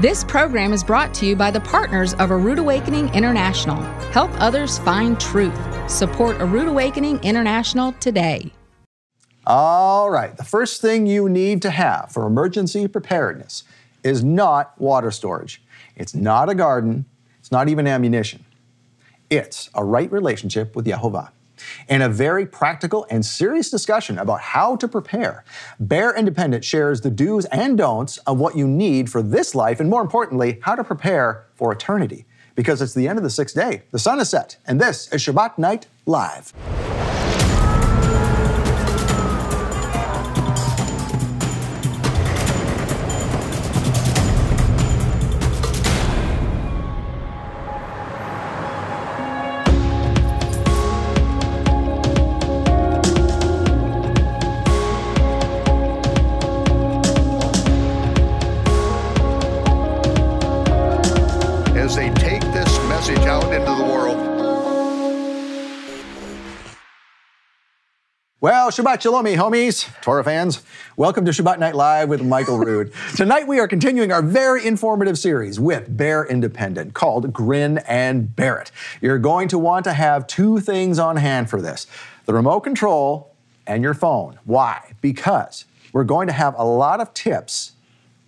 This program is brought to you by the partners of A Rood Awakening International. Help others find truth. Support A Rood Awakening International today. All right, the first thing you need to have for emergency preparedness is not water storage. It's not a garden. It's not even ammunition. It's a right relationship with Yehovah. In a very practical and serious discussion about how to prepare, Bear Independent shares the do's and don'ts of what you need for this life, and more importantly, how to prepare for eternity. Because it's the end of the sixth day, the sun is set, and this is Shabbat Night Live. Well, Shabbat Shalom, eh, homies, Torah fans. Welcome to Shabbat Night Live with Michael Rood. Tonight we are continuing our very informative series with Bear Independent called Grin and Bear It. You're going to want to have two things on hand for this the remote control and your phone. Why? Because we're going to have a lot of tips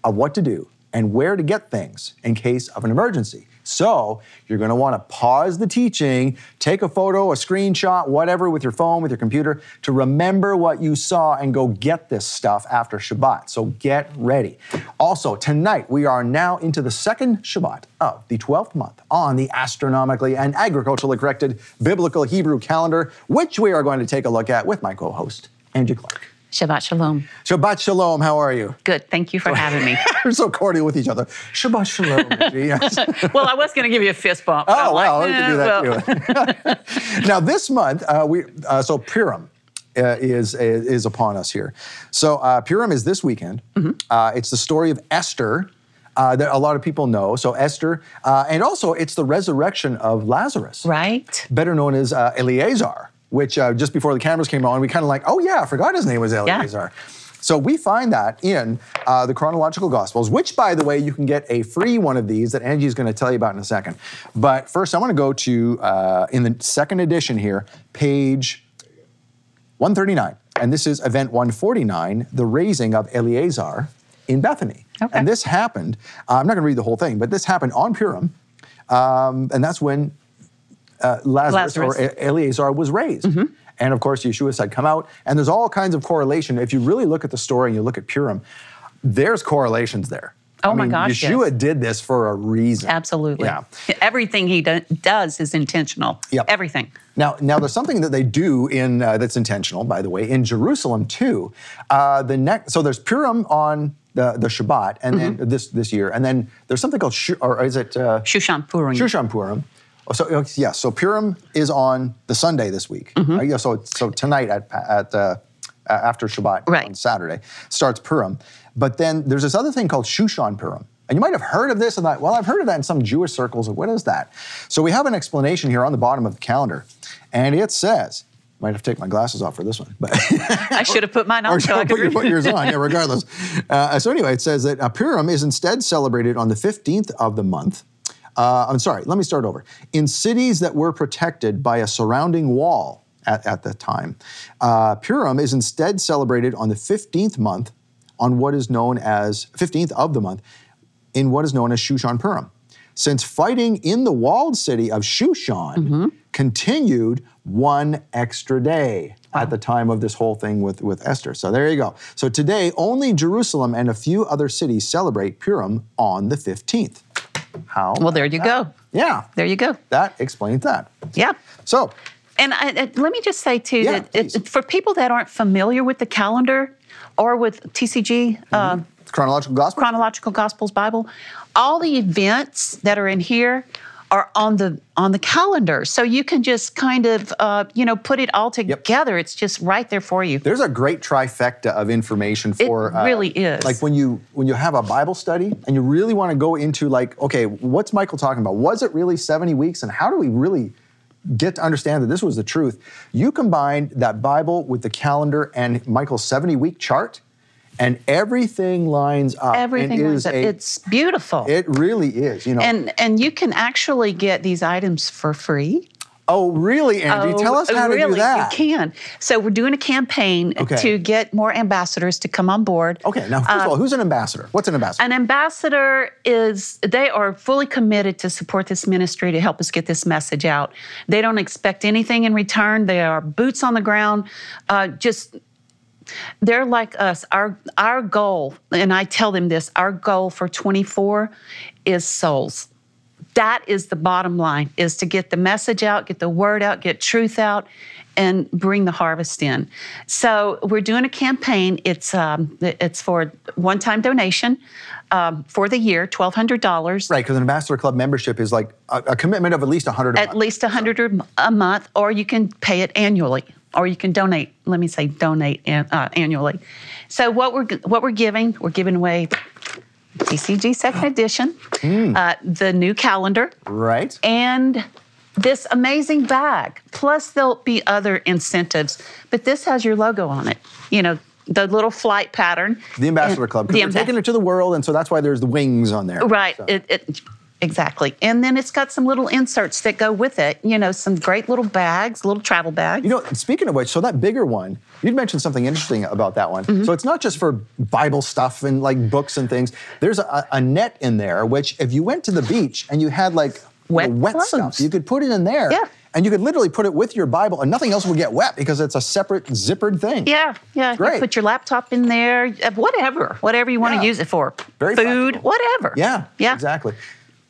of what to do and where to get things in case of an emergency. So, you're going to want to pause the teaching, take a photo, a screenshot, whatever with your phone, with your computer to remember what you saw and go get this stuff after Shabbat. So, get ready. Also, tonight we are now into the second Shabbat of the 12th month on the astronomically and agriculturally corrected biblical Hebrew calendar, which we are going to take a look at with my co host, Angie Clark. Shabbat Shalom. Shabbat Shalom, how are you? Good. Thank you for having me. We're so cordial with each other. Shabbat Shalom. Well, I was going to give you a fist bump. Oh well, like, we can eh, do that well, too. now this month, uh, we uh, so Purim. Uh, is is upon us here. So uh, Purim is this weekend. Mm-hmm. Uh, it's the story of Esther uh, that a lot of people know. So Esther, uh, and also it's the resurrection of Lazarus, Right. better known as uh, Eleazar. Which uh, just before the cameras came on, we kind of like, oh yeah, I forgot his name was Eleazar. Yeah. So we find that in uh, the chronological gospels, which, by the way, you can get a free one of these that Angie's going to tell you about in a second. But first, I want to go to uh, in the second edition here, page 139, and this is event 149, the raising of Eleazar in Bethany. Okay. And this happened. uh, I'm not going to read the whole thing, but this happened on Purim, um, and that's when uh, Lazarus, or Lazarus. E- Eleazar was raised. And of course, Yeshua said, come out. And there's all kinds of correlation. If you really look at the story and you look at Purim, there's correlations there. Oh I my mean, gosh, Yeshua yes. did this for a reason. Absolutely. Yeah. Everything he do- does is intentional. Yep. Everything. Now, now there's something that they do in uh, that's intentional, by the way, in Jerusalem too. Uh, the next, so there's Purim on the, the Shabbat, and Mm-hmm. then this this year, and then there's something called Shu, or is it uh, Shushan Purim. Shushan Purim? Oh, so yeah, so Purim is on the Sunday this week. Mm-hmm. Uh, yeah, so so tonight at at uh, after Shabbat Right. on Saturday starts Purim, but then there's this other thing called Shushan Purim. And you might have heard of this and that. Well, I've heard of that in some Jewish circles. What is that? So we have an explanation here on the bottom of the calendar, and it says, might have to take my glasses off for this one, but I should have put mine on or so I put, your, put yours on, yeah, regardless. Uh, so anyway, it says that uh, Purim is instead celebrated on the 15th of the month. Uh, I'm sorry, let me start over. In cities that were protected by a surrounding wall at, at the time, uh, Purim is instead celebrated on the 15th month on what is known as 15th of the month in what is known as Shushan Purim. Since fighting in the walled city of Shushan continued one extra day at the time of this whole thing with, with Esther. So there you go. So today, only Jerusalem and a few other cities celebrate Purim on the 15th. How? Well, there you go. Yeah, There you go. that explains that. Yeah. So, And I, I- let me just say too Yeah, that it, for people that aren't familiar with the calendar or with TCG, uh, chronological gospel? chronological gospels bible all the events that are in here are on the on the calendar. So you can just kind of uh, you know put it all together. It's just right there for you. There's a great trifecta of information for uh, It really is. like when you when you have a Bible study and you really want to go into like okay what's Michael talking about? Was it really 70 weeks? And how do we really get to understand that this was the truth? You combine that Bible with the calendar and Michael's 70 week chart and everything lines up. Everything lines up. A, it's beautiful. It really is. You know, and and you can actually get these items for free. Oh, really, Angie? Oh, Tell us how really, to do that. You can. So we're doing a campaign Okay. to get more ambassadors to come on board. Okay, now first of all, who's an ambassador? What's an ambassador? An ambassador is, they are fully committed to support this ministry to help us get this message out. They don't expect anything in return. They are boots on the ground, uh, just they're like us. Our our goal, and I tell them this, our goal for 24 is souls. That is the bottom line, is to get the message out, get the word out, get truth out, and bring the harvest in. So we're doing a campaign. It's um, it's for one-time donation um, for the year, twelve hundred dollars. right, because an ambassador club membership is like a, a commitment of at least 100 a At month. least a hundred a month, or you can pay it annually, or you can donate. Let me say donate an- uh, annually. So what we're what we're giving, we're giving away TCG Second Edition, uh, the new calendar, Right. and this amazing bag. Plus, there'll be other incentives, but this has your logo on it. You know, the little flight pattern. The ambassador And- club. The we're ambas- taking it to the world, and so that's why there's the wings on there. Right. So- It, it, exactly. And then it's got some little inserts that go with it. You know, some great little bags, little travel bags. You know, speaking of which, so that bigger one, you'd mentioned something interesting about that one. Mm-hmm. So it's not just for Bible stuff and like books and things. There's a, a net in there, which if you went to the beach and you had like you know, Wet wet stuff, you could put it in there. Yeah. And you could literally put it with your Bible, and nothing else would get wet because it's a separate zippered thing. yeah, yeah. You Great. put your laptop in there, uh, whatever, whatever you want Yeah. to use it for. Very Food, practical. whatever. Yeah, Yeah. exactly.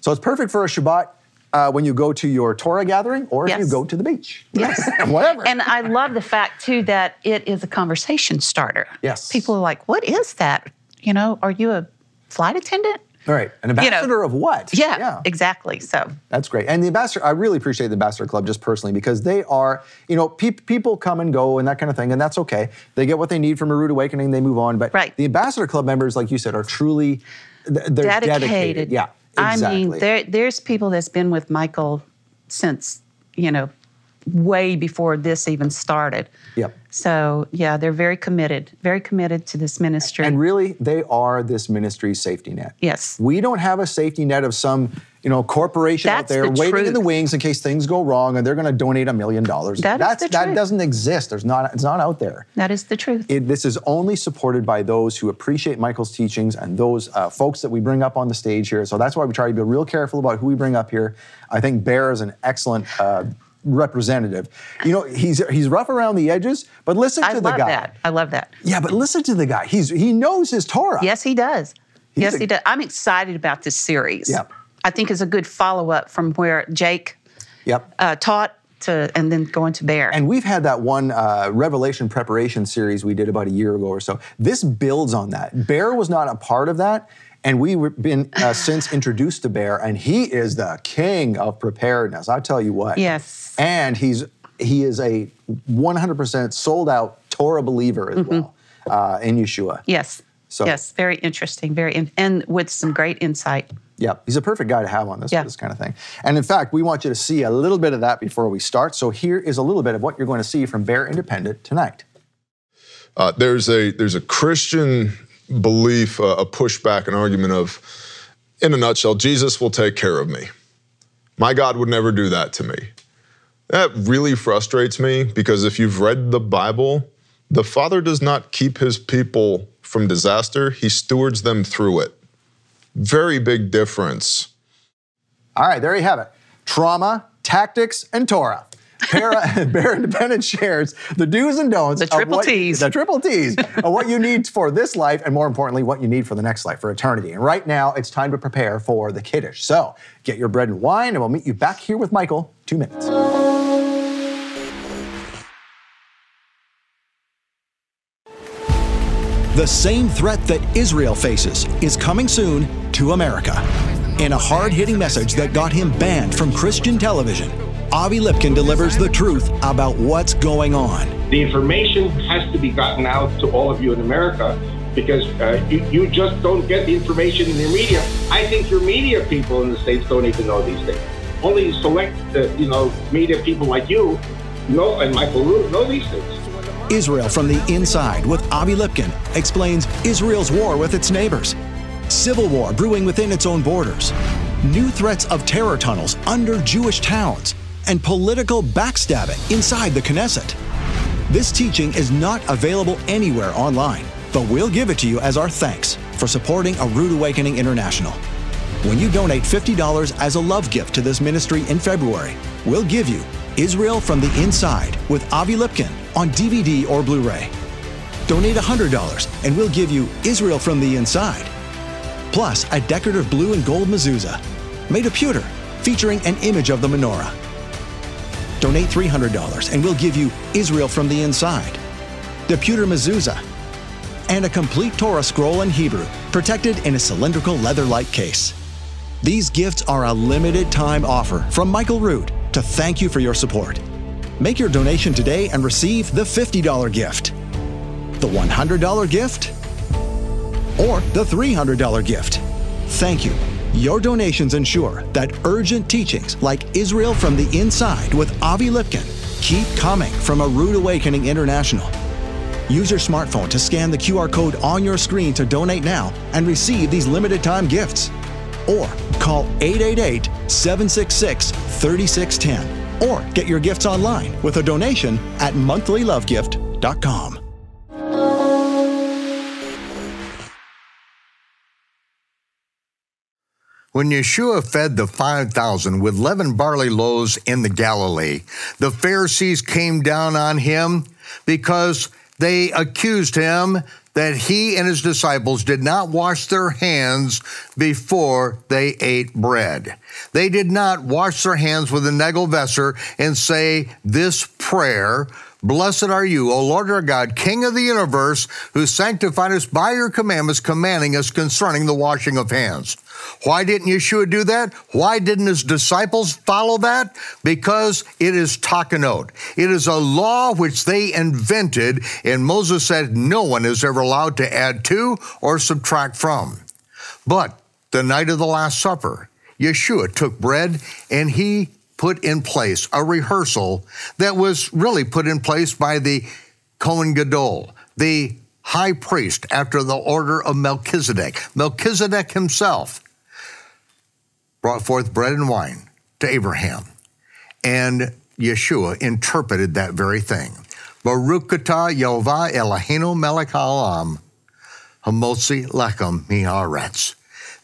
So it's perfect for a Shabbat uh, when you go to your Torah gathering or if you go to the beach. Yes. Whatever. And I love the fact too that it is a conversation starter. Yes. People are like, "What is that? You know, are you a flight attendant?" All right. An you know, ambassador of what? Yeah, exactly. So That's great. And the ambassador, I really appreciate the ambassador club just personally because they are, you know, peop people come and go and that kind of thing, and that's okay. They get what they need from a Rood Awakening, they move on. But Right. the ambassador club members, like you said, are truly they're dedicated. dedicated. Yeah. Exactly. I mean, there there's people that's been with Michael since you know way before this even started. Yep. So yeah, they're very committed, very committed to this ministry. And really, they are this ministry's safety net. Yes. We don't have a safety net of some, you know, corporation out there the waiting in the wings in case things go wrong and they're going to donate a million dollars. That is That's the that truth. doesn't exist. There's not it's not out there. that is the truth. It, this is only supported by those who appreciate Michael's teachings and those uh, folks that we bring up on the stage here. So that's why we try to be real careful about who we bring up here. I think Bear is an excellent uh, representative. You know, he's he's rough around the edges, but listen I to the guy. I love that. I love that. Yeah, but listen to the guy. He's he knows his Torah. Yes, he does. He's yes, a- he does. I'm excited about this series. Yeah. I think it's a good follow up from where Jake Yep. uh, taught to, and then going to Bear. And we've had that one uh, Revelation preparation series we did about a year ago or so. This builds on that. Bear was not a part of that, and we've been uh, since introduced to Bear, and he is the king of preparedness. I tell you what. Yes. And he's he is a 100% sold out Torah believer as well uh, in Yeshua. yes. So- yes, very interesting. Very in, and with some great insight. Yeah, he's a perfect guy to have on this, Yeah. this kind of thing. And in fact, we want you to see a little bit of that before we start. So here is a little bit of what you're going to see from Bear Independent tonight. Uh, there's a there's a Christian belief, uh, a pushback, an argument of, in a nutshell, Jesus will take care of me. My God would never do that to me. That really frustrates me because if you've read the Bible, the Father does not keep his people from disaster; He stewards them through it. Very big difference. All right, there you have it. Trauma, tactics, and Torah. Bear, Bear Independent shares the do's and don'ts. The triple what- Ts. The triple T's of what you need for this life, and more importantly, what you need for the next life, for eternity. And right now, it's time to prepare for the Kiddush. So get your bread and wine, and we'll meet you back here with Michael. Two minutes. The same threat that Israel faces is coming soon to America. In a hard hitting message that got him banned from Christian television, Avi Lipkin delivers the truth about what's going on. The information has to be gotten out to all of you in America because uh, you, you just don't get the information in your media. I think your media people in the States don't even know these things. Only select, uh, you know, media people like you know, and Michael Rood know these things. Israel from the Inside with Avi Lipkin explains Israel's war with its neighbors, civil war brewing within its own borders, new threats of terror tunnels under Jewish towns, and political backstabbing inside the Knesset. This teaching is not available anywhere online, but we'll give it to you as our thanks for supporting A Rood Awakening International. When you donate $50 as a love gift to this ministry in February, we'll give you Israel from the Inside with Avi Lipkin on DVD or Blu ray. Donate $100 and we'll give you Israel from the Inside. Plus, a decorative blue and gold mezuzah made of pewter featuring an image of the menorah. Donate $300 and we'll give you Israel from the Inside, the pewter mezuzah, and a complete Torah scroll in Hebrew protected in a cylindrical leather like case. These gifts are a limited time offer from Michael Rood to thank you for your support. Make your donation today and receive the $50 gift, the $100 gift, or the $300 gift. Thank you. Your donations ensure that urgent teachings like Israel from the Inside with Avi Lipkin keep coming from A Rood Awakening International. Use your smartphone to scan the QR code on your screen to donate now and receive these limited time gifts. Or call 888 766 3610 or get your gifts online with a donation at monthlylovegift.com. When Yeshua fed the 5,000 with leavened barley loaves in the Galilee, the Pharisees came down on him because they accused him that he and his disciples did not wash their hands before they ate bread. They did not wash their hands with a negelvesser and say this prayer Blessed are you, O Lord our God, King of the universe, who sanctified us by your commandments, commanding us concerning the washing of hands. Why didn't Yeshua do that? Why didn't his disciples follow that? Because it is takanot. It is a law which they invented, and Moses said no one is ever allowed to add to or subtract from. But the night of the Last Supper, Yeshua took bread and he put in place a rehearsal that was really put in place by the Kohen Gadol, the high priest after the order of Melchizedek. Melchizedek himself brought forth bread and wine to Abraham. And Yeshua interpreted that very thing. Baruch atah Yehovah Eloheinu melech haolam, hamotzi lechem mi'aretz.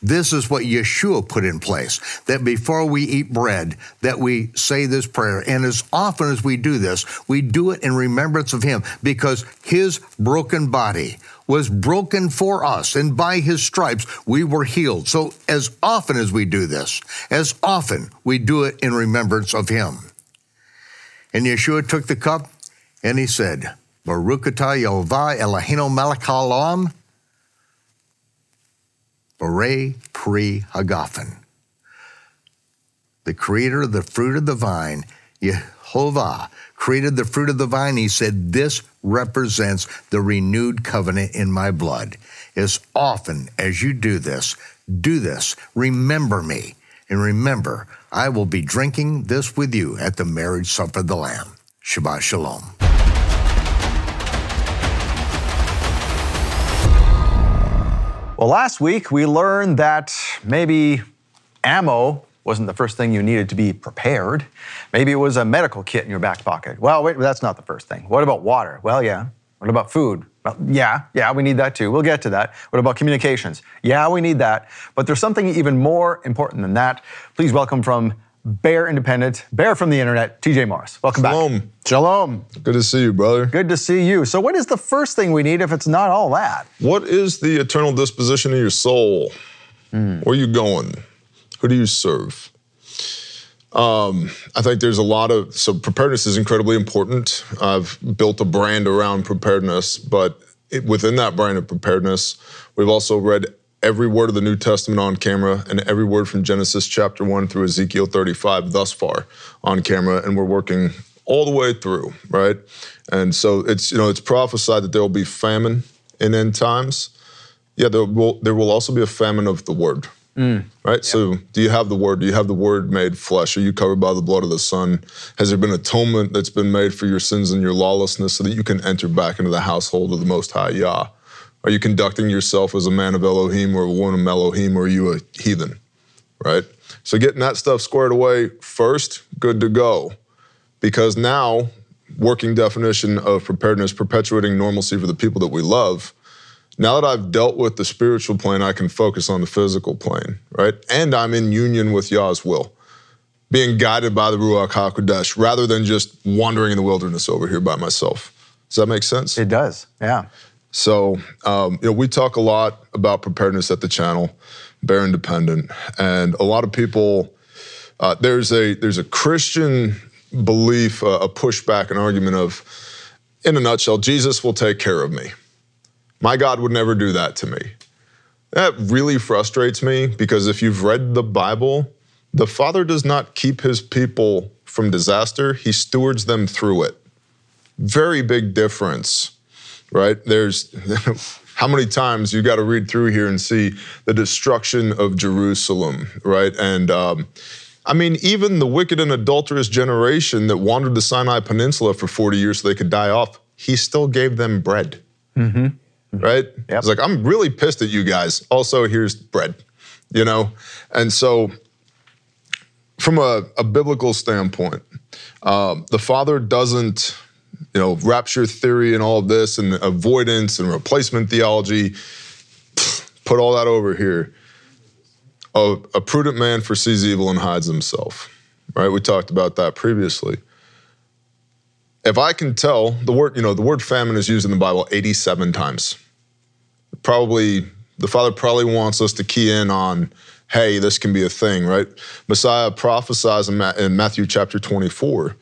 This is what Yeshua put in place, that before we eat bread, that we say this prayer. And as often as we do this, we do it in remembrance of him because his broken body was broken for us, and by his stripes we were healed. So as often as we do this, as often we do it in remembrance of him. And Yeshua took the cup and he said, Baruch atah Yehovah Eloheinu melech Bore Pri Hagafen. The creator of the fruit of the vine, Yehovah, created the fruit of the vine. He said, This represents the renewed covenant in my blood. As often as you do this, do this. Remember me. And remember, I will be drinking this with you at the marriage supper of the Lamb. Shabbat Shalom. Well, last week we learned that maybe ammo wasn't the first thing you needed to be prepared. Maybe it was a medical kit in your back pocket. Well, wait, that's not the first thing. What about water? Well, yeah. What about food? Well, yeah, yeah, we need that too. We'll get to that. What about communications? Yeah, we need that. But there's something even more important than that. Please welcome from Bear Independent, Bear from the Internet, TJ Morris. Welcome back. Shalom. back. Shalom. Good to see you, brother. Good to see you. So, what is the first thing we need if it's not all that? What is the eternal disposition of your soul? Where are you going? Who do you serve? Um, I think there's a lot of so preparedness is incredibly important. I've built a brand around preparedness, but it, within that brand of preparedness, we've also read every word of the New Testament on camera and every word from Genesis chapter 1 through Ezekiel 35 thus far on camera and we're working all the way through, right? And so it's you know it's prophesied that there will be famine in end times. Yeah, there will there will also be a famine of the word. Mm. Right? So, do you have the word? Do you have the word made flesh? Are you covered by the blood of the Son? Has there been atonement that's been made for your sins and your lawlessness so that you can enter back into the household of the Most High Yah? Are you conducting yourself as a man of Elohim or a woman of Elohim, or are you a heathen? Right? So, getting that stuff squared away first, good to go. Because now, working definition of preparedness, perpetuating normalcy for the people that we love now that I've dealt with the spiritual plane, I can focus on the physical plane, right? And I'm in union with Yah's will, being guided by the Ruach HaKodesh rather than just wandering in the wilderness over here by myself. Does that make sense? It does, yeah. So, um, you know, we talk a lot about preparedness at the channel, Bear Independent, and a lot of people. Uh, there's a there's a Christian belief, uh, a pushback, an argument of, in a nutshell, Jesus will take care of me. My God would never do that to me. That really frustrates me because if you've read the Bible, the Father does not keep his people from disaster, he stewards them through it. Very big difference, right? There's how many times you got to read through here and see the destruction of Jerusalem, right? And um, I mean, even the wicked and adulterous generation that wandered the Sinai Peninsula for 40 years so they could die off, he still gave them bread. Mm-hmm right? Yep. It's like, I'm really pissed at you guys. Also, here's bread, you know? And so, from a, a biblical standpoint, um, the Father doesn't, you know, rapture theory and all this and avoidance and replacement theology, put all that over here. A, a prudent man foresees evil and hides himself, right? We talked about that previously if I can tell, the word, you know, the word famine is used in the Bible 87 times. Probably, the Father probably wants us to key in on, hey, this can be a thing, right? Messiah prophesies in, Matthew chapter 24.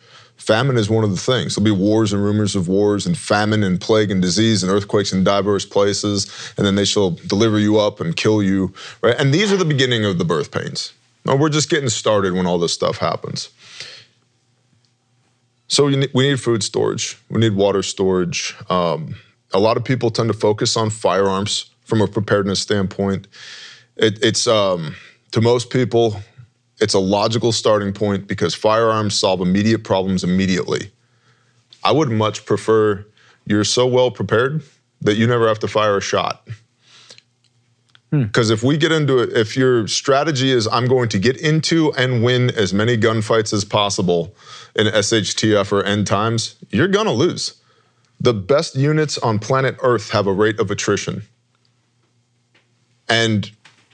Famine is one of the things. There'll be wars and rumors of wars and famine and plague and disease and earthquakes in diverse places, and then they shall deliver you up and kill you, right? And these are the beginning of the birth pains. Now, we're just getting started when all this stuff happens. So we need food storage. We need water storage. Um, a lot of people tend to focus on firearms from a preparedness standpoint. It, it's um, to most people, it's a logical starting point because firearms solve immediate problems immediately. I would much prefer you're so well prepared that you never have to fire a shot. Because hmm. if we get into it, if your strategy is I'm going to get into and win as many gunfights as possible in SHTF or end times, you're going to lose. The best units on planet Earth have a rate of attrition. And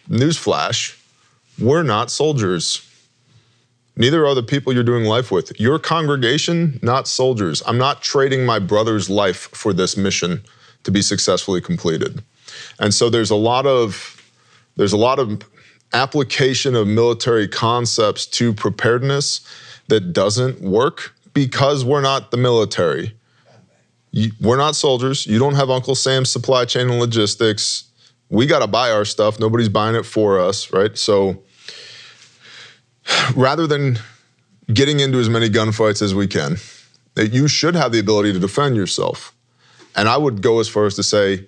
newsflash, we're not soldiers. Neither are the people you're doing life with. Your congregation, not soldiers. I'm not trading my brother's life for this mission to be successfully completed. And so there's a lot of there's a lot of application of military concepts to preparedness that doesn't work because we're not the military. we're not soldiers. You don't have Uncle Sam's supply chain and logistics. We got to buy our stuff. Nobody's buying it for us, right? So rather than getting into as many gunfights as we can, that you should have the ability to defend yourself. And I would go as far as to say,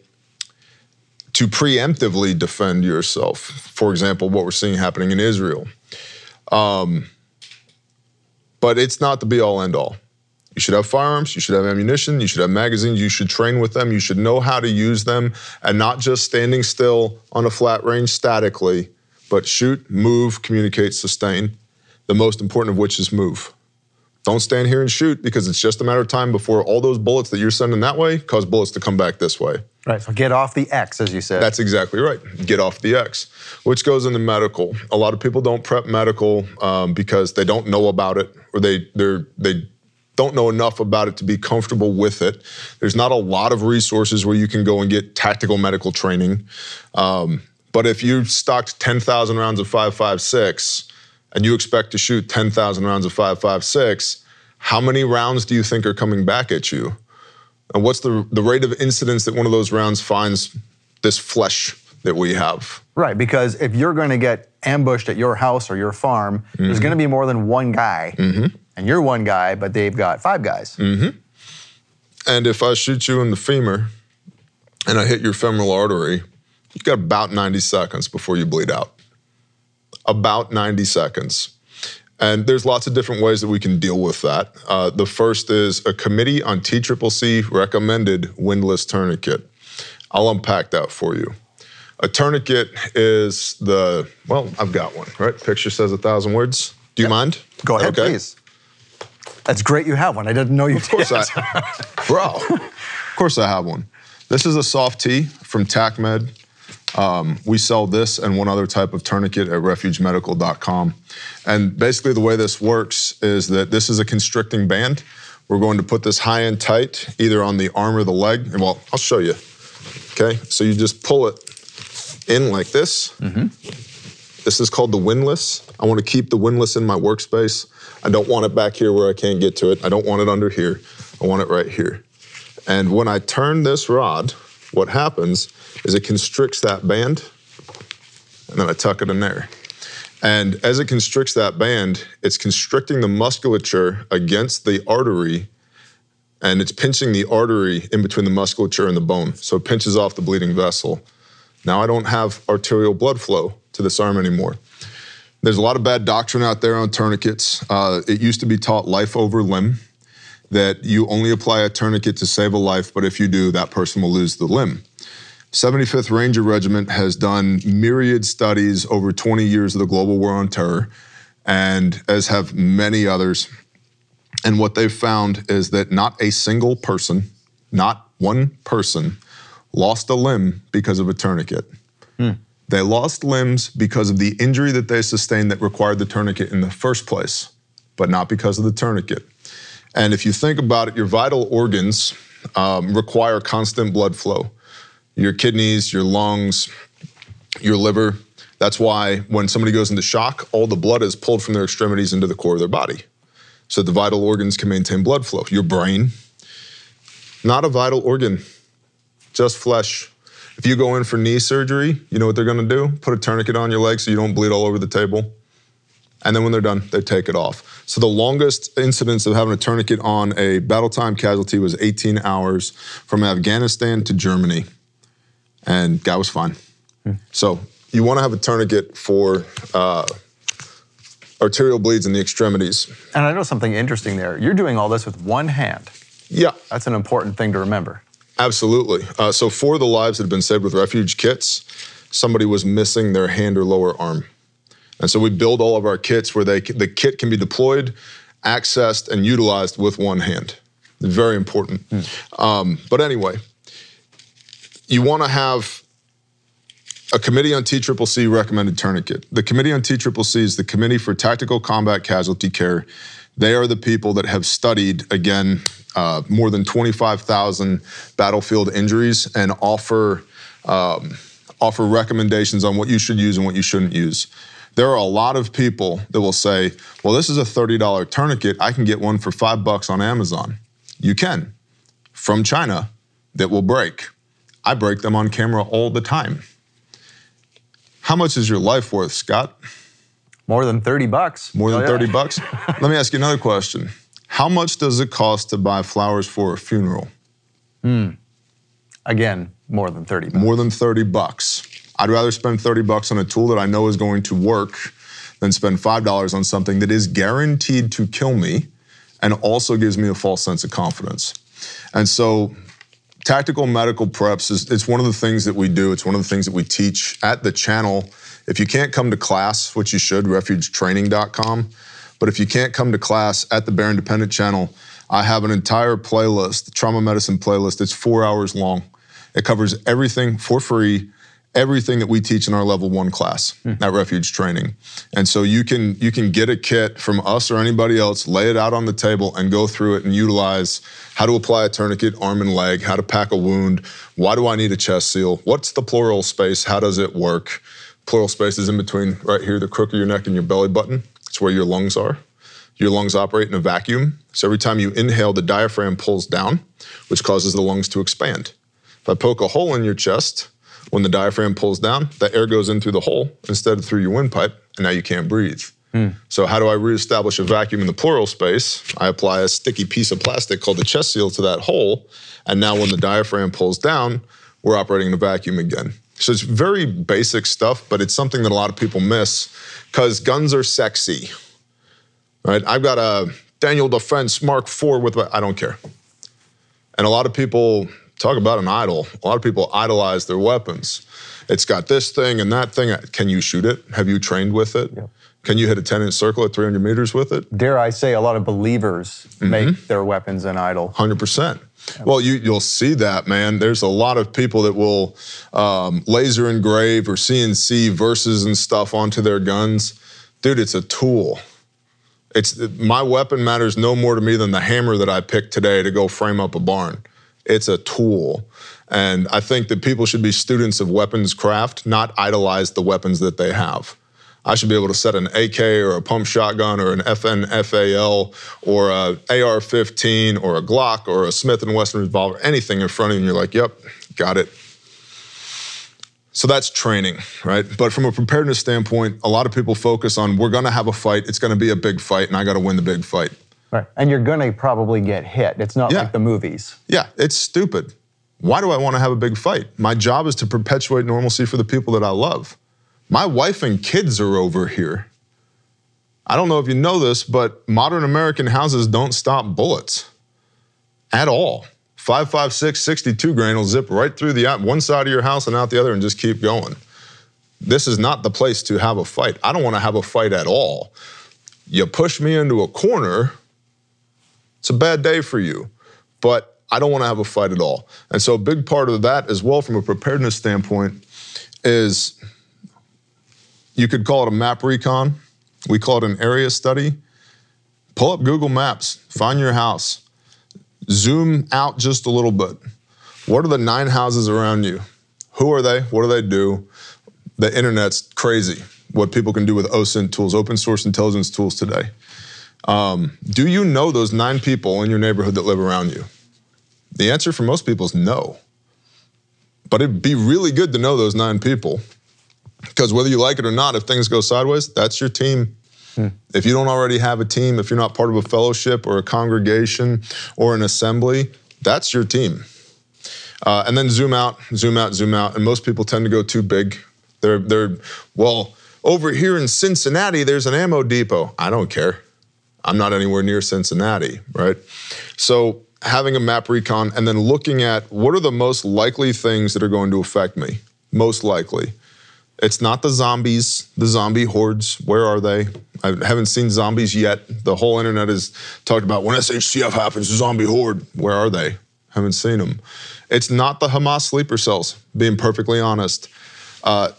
to preemptively defend yourself. For example, what we're seeing happening in Israel. Um, but it's not the be all end all. You should have firearms, you should have ammunition, you should have magazines, you should train with them, you should know how to use them, and not just standing still on a flat range statically, but shoot, move, communicate, sustain. The most important of which is move. Don't stand here and shoot because it's just a matter of time before all those bullets that you're sending that way cause bullets to come back this way. Right. So get off the X, as you said. That's exactly right. Get off the X, which goes into medical. A lot of people don't prep medical um, because they don't know about it or they they're they don't know enough about it to be comfortable with it. There's not a lot of resources where you can go and get tactical medical training. Um, but if you stocked 10,000 rounds of 5.56 and you expect to shoot 10,000 rounds of 5.56, how many rounds do you think are coming back at you? And what's the, the rate of incidence that one of those rounds finds this flesh that we have? Right, because if you're going to get ambushed at your house or your farm, mm-hmm. there's going to be more than one guy. Mm-hmm. And you're one guy, but they've got five guys. Mm-hmm. And if I shoot you in the femur and I hit your femoral artery, you've got about 90 seconds before you bleed out. about 90 seconds. And there's lots of different ways that we can deal with that. Uh, the first is a committee on TCCC recommended windlass tourniquet. I'll unpack that for you. A tourniquet is the, well, I've got one, right? Picture says a thousand words. Do you mind? Go ahead, Okay. please. That's great you have one. I didn't know you Of course did. I, bro. Of course I have one. This is a soft tee from TacMed. Um, we sell this and one other type of tourniquet at refugemedical.com. And basically, the way this works is that this is a constricting band. We're going to put this high and tight, either on the arm or the leg. And well, I'll show you. Okay, so you just pull it in like this. This is called the windlass. I want to keep the windlass in my workspace. I don't want it back here where I can't get to it. I don't want it under here. I want it right here. And when I turn this rod, what happens is it constricts that band, and then I tuck it in there. And as it constricts that band, it's constricting the musculature against the artery, and it's pinching the artery in between the musculature and the bone. So it pinches off the bleeding vessel. Now I don't have arterial blood flow to this arm anymore. There's a lot of bad doctrine out there on tourniquets. Uh, it used to be taught life over limb, that you only apply a tourniquet to save a life, but if you do, that person will lose the limb. 75th Ranger Regiment has done myriad studies over 20 years of the global war on terror, and as have many others. And what they've found is that not a single person, not one person, lost a limb because of a tourniquet. They lost limbs because of the injury that they sustained that required the tourniquet in the first place, but not because of the tourniquet. And if you think about it, your vital organs um, require constant blood flow. Your kidneys, your lungs, your liver. That's why when somebody goes into shock, all the blood is pulled from their extremities into the core of their body. So the vital organs can maintain blood flow. Your brain, not a vital organ, just flesh. If you go in for knee surgery, you know what they're gonna do? Put a tourniquet on your leg so you don't bleed all over the table. And then when they're done, they take it off. So the longest incidence of having a tourniquet on a battle time casualty was 18 hours from Afghanistan to Germany. And guy was fine. So you wanna have a tourniquet for uh, arterial bleeds in the extremities. And I know something interesting there. You're doing all this with one hand. Yeah, That's an important thing to remember. Absolutely. Uh, so, for the lives that have been saved with refuge kits, somebody was missing their hand or lower arm. And so, we build all of our kits where they, the kit can be deployed, accessed, and utilized with one hand. Very important. Um, but anyway, you want to have a committee on TCCC recommended tourniquet. The committee on TCCC is the Committee for Tactical Combat Casualty Care. They are the people that have studied, again, uh, more than 25,000 battlefield injuries and offer, um, offer recommendations on what you should use and what you shouldn't use. There are a lot of people that will say, well, this is a $30 tourniquet. I can get one for five bucks on Amazon. You can, from China, that will break. I break them on camera all the time. How much is your life worth, Scott? More than 30 bucks. More than Oh, yeah. 30 bucks? Let me ask you another question. How much does it cost to buy flowers for a funeral? Hmm. Again, more than 30 bucks. More than 30 bucks. I'd rather spend 30 bucks on a tool that I know is going to work than spend $5 on something that is guaranteed to kill me and also gives me a false sense of confidence. And so tactical medical preps is it's one of the things that we do. It's one of the things that we teach at the channel. If you can't come to class, which you should, refugetraining.com. But if you can't come to class at the Bear Independent channel, I have an entire playlist, trauma medicine playlist. It's four hours long. It covers everything for free, everything that we teach in our level one class hmm. at Refuge Training. And so you can you can get a kit from us or anybody else, lay it out on the table, and go through it and utilize how to apply a tourniquet, arm and leg, how to pack a wound, why do I need a chest seal, what's the pleural space, how does it work? Pleural space is in between right here, the crook of your neck and your belly button. It's where your lungs are. Your lungs operate in a vacuum. So every time you inhale, the diaphragm pulls down, which causes the lungs to expand. If I poke a hole in your chest, when the diaphragm pulls down, that air goes in through the hole instead of through your windpipe, and now you can't breathe. Hmm. So, how do I reestablish a vacuum in the pleural space? I apply a sticky piece of plastic called the chest seal to that hole, and now when the diaphragm pulls down, we're operating in a vacuum again. So it's very basic stuff, but it's something that a lot of people miss because guns are sexy. Right? I've got a Daniel Defense Mark IV with, I don't care. And a lot of people talk about an idol. A lot of people idolize their weapons. It's got this thing and that thing. Can you shoot it? Have you trained with it? Can you hit a 10 inch circle at 300 meters with it? Dare I say, a lot of believers make their weapons an idol. Hundred percent. Well, you you'll see that, man. There's a lot of people that will um, laser engrave or CNC verses and stuff onto their guns. Dude, it's a tool. It's my weapon matters no more to me than the hammer that I picked today to go frame up a barn. It's a tool. And I think that people should be students of weapons craft, not idolize the weapons that they have. I should be able to set an AK or a pump shotgun or an FN FAL or a AR-15 or a Glock or a Smith & Wesson revolver, anything in front of you, and you're like, yep, got it. So that's training, right? But from a preparedness standpoint, a lot of people focus on we're going to have a fight, it's going to be a big fight, and I got to win the big fight. Right. And you're going to probably get hit. It's not Yeah. like the movies. Yeah, it's stupid. Why do I want to have a big fight? My job is to perpetuate normalcy for the people that I love. My wife and kids are over here. I don't know if you know this, but modern American houses don't stop bullets at all. 556 62 grain will zip right through the one side of your house and out the other and just keep going. This is not the place to have a fight. I don't want to have a fight at all. You push me into a corner, it's a bad day for you. But I don't want to have a fight at all. And so a big part of that as well from a preparedness standpoint is you could call it a map recon. We call it an area study. Pull up Google Maps, find your house, zoom out just a little bit. What are the nine houses around you? Who are they? What do they do? The internet's crazy. What people can do with OSINT tools, open source intelligence tools today. Um, do you know those nine people in your neighborhood that live around you? The answer for most people is no. But it'd be really good to know those nine people. Because whether you like it or not, if things go sideways, that's your team. If you don't already have a team, if you're not part of a fellowship or a congregation or an assembly, that's your team. Uh, and then zoom out, zoom out, zoom out. And most people tend to go too big. They're, they're, well, over here in Cincinnati, there's an ammo depot. I don't care. I'm not anywhere near Cincinnati, right? So having a map recon and then looking at what are the most likely things that are going to affect me, most likely. It's not the zombies, the zombie hordes. Where are they? I haven't seen zombies yet. The whole internet has talked about when SHTF happens, the zombie horde. Where are they? Haven't seen them. It's not the Hamas sleeper cells, being perfectly honest. Uh,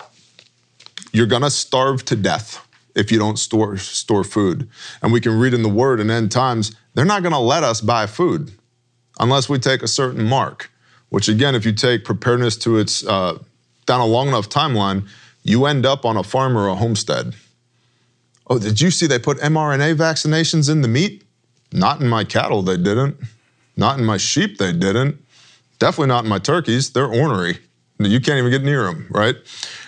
you're gonna starve to death if you don't store store food. And we can read in the Word in end times, they're not gonna let us buy food unless we take a certain mark. Which again, if you take preparedness to its uh, down a long enough timeline, you end up on a farm or a homestead. Oh, did you see they put mRNA vaccinations in the meat? Not in my cattle, they didn't. Not in my sheep, they didn't. Definitely not in my turkeys. They're ornery. You can't even get near them, right?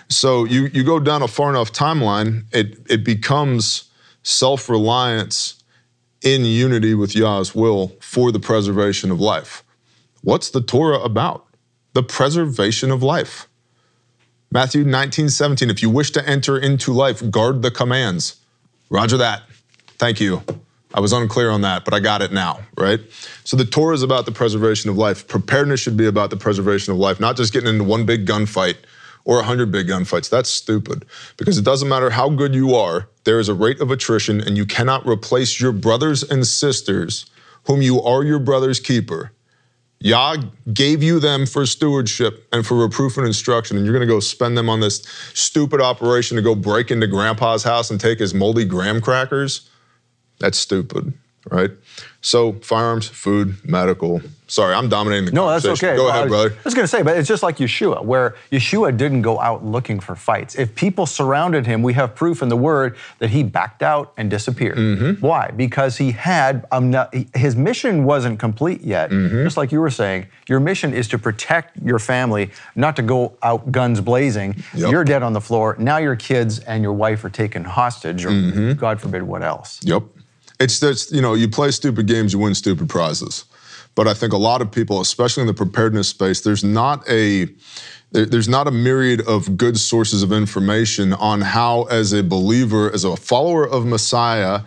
So you, you go down a far enough timeline, it, it becomes self reliance in unity with Yah's will for the preservation of life. What's the Torah about? The preservation of life. Matthew 19, 17. If you wish to enter into life, guard the commands. Roger that. Thank you. I was unclear on that, but I got it now, right? So the Torah is about the preservation of life. Preparedness should be about the preservation of life, not just getting into one big gunfight or a hundred big gunfights. That's stupid because it doesn't matter how good you are, there is a rate of attrition, and you cannot replace your brothers and sisters, whom you are your brother's keeper. Yah gave you them for stewardship and for reproof and instruction, and you're going to go spend them on this stupid operation to go break into grandpa's house and take his moldy graham crackers? That's stupid, right? So, firearms, food, medical. Sorry, I'm dominating the No, that's okay. Go Well, I ahead, was- brother. I was going to say, but it's just like Yeshua, where Yeshua didn't go out looking for fights. If people surrounded him, we have proof in the Word that he backed out and disappeared. Mm-hmm. Why? Because he had um, his mission wasn't complete yet. Mm-hmm. Just like you were saying, your mission is to protect your family, not to go out guns blazing. Yep. You're dead on the floor. Now your kids and your wife are taken hostage, or Mm-hmm. God forbid what else. Yep. It's that's you know you play stupid games, you win stupid prizes. But I think a lot of people, especially in the preparedness space, there's not a there's not a myriad of good sources of information on how, as a believer, as a follower of Messiah,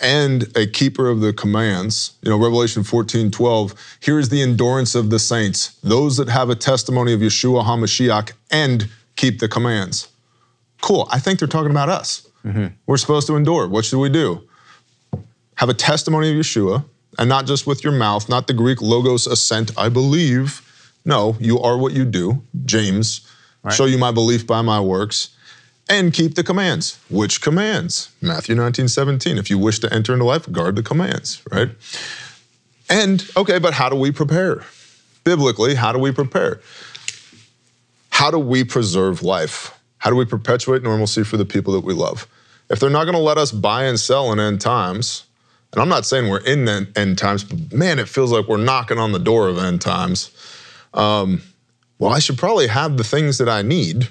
and a keeper of the commands. You know, Revelation 14, 12, here is the endurance of the saints, those that have a testimony of Yeshua HaMashiach and keep the commands. Cool. I think they're talking about us. Mm-hmm. We're supposed to endure. What should we do? Have a testimony of Yeshua, and not just with your mouth, not the Greek logos assent, I believe. No, you are what you do. James, show you my belief by my works and keep the commands. Which commands? Matthew 19, 17. If you wish to enter into life, guard the commands, right? And okay, but how do we prepare? Biblically, how do we prepare? How do we preserve life? How do we perpetuate normalcy for the people that we love? If they're not going to let us buy and sell in end times, and I'm not saying we're in the end times, but man, it feels like we're knocking on the door of end times. Um, well, I should probably have the things that I need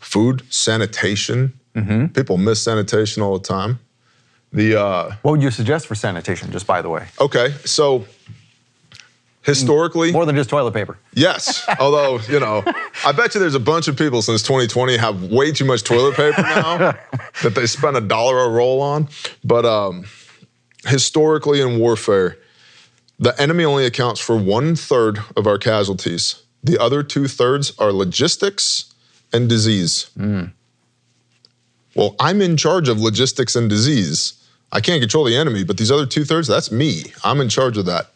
food, sanitation. People miss sanitation all the time. The uh, What would you suggest for sanitation, just by the way? okay, so historically, More than just toilet paper. yes. Although you know, I bet you there's a bunch of people since 2020 have way too much toilet paper now that they spend a dollar a roll on. But um, historically in warfare, the enemy only accounts for one third of our casualties. The other two thirds are logistics and disease. Hmm. Well, I'm in charge of logistics and disease. I can't control the enemy, but these other two thirds, that's me. I'm in charge of that.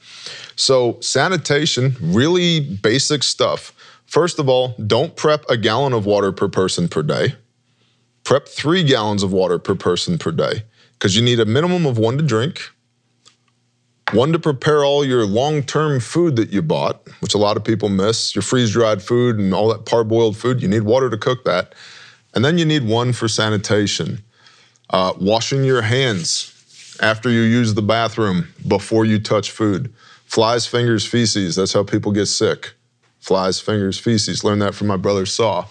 So, sanitation, really basic stuff. First of all, don't prep a gallon of water per person per day. Prep three gallons of water per person per day because you need a minimum of one to drink, one to prepare all your long term food that you bought, which a lot of people miss, your freeze dried food and all that parboiled food. You need water to cook that. And then you need one for sanitation. Uh, washing your hands after you use the bathroom before you touch food. Flies, fingers, feces. That's how people get sick. Flies, fingers, feces. Learned that from my brother Saw.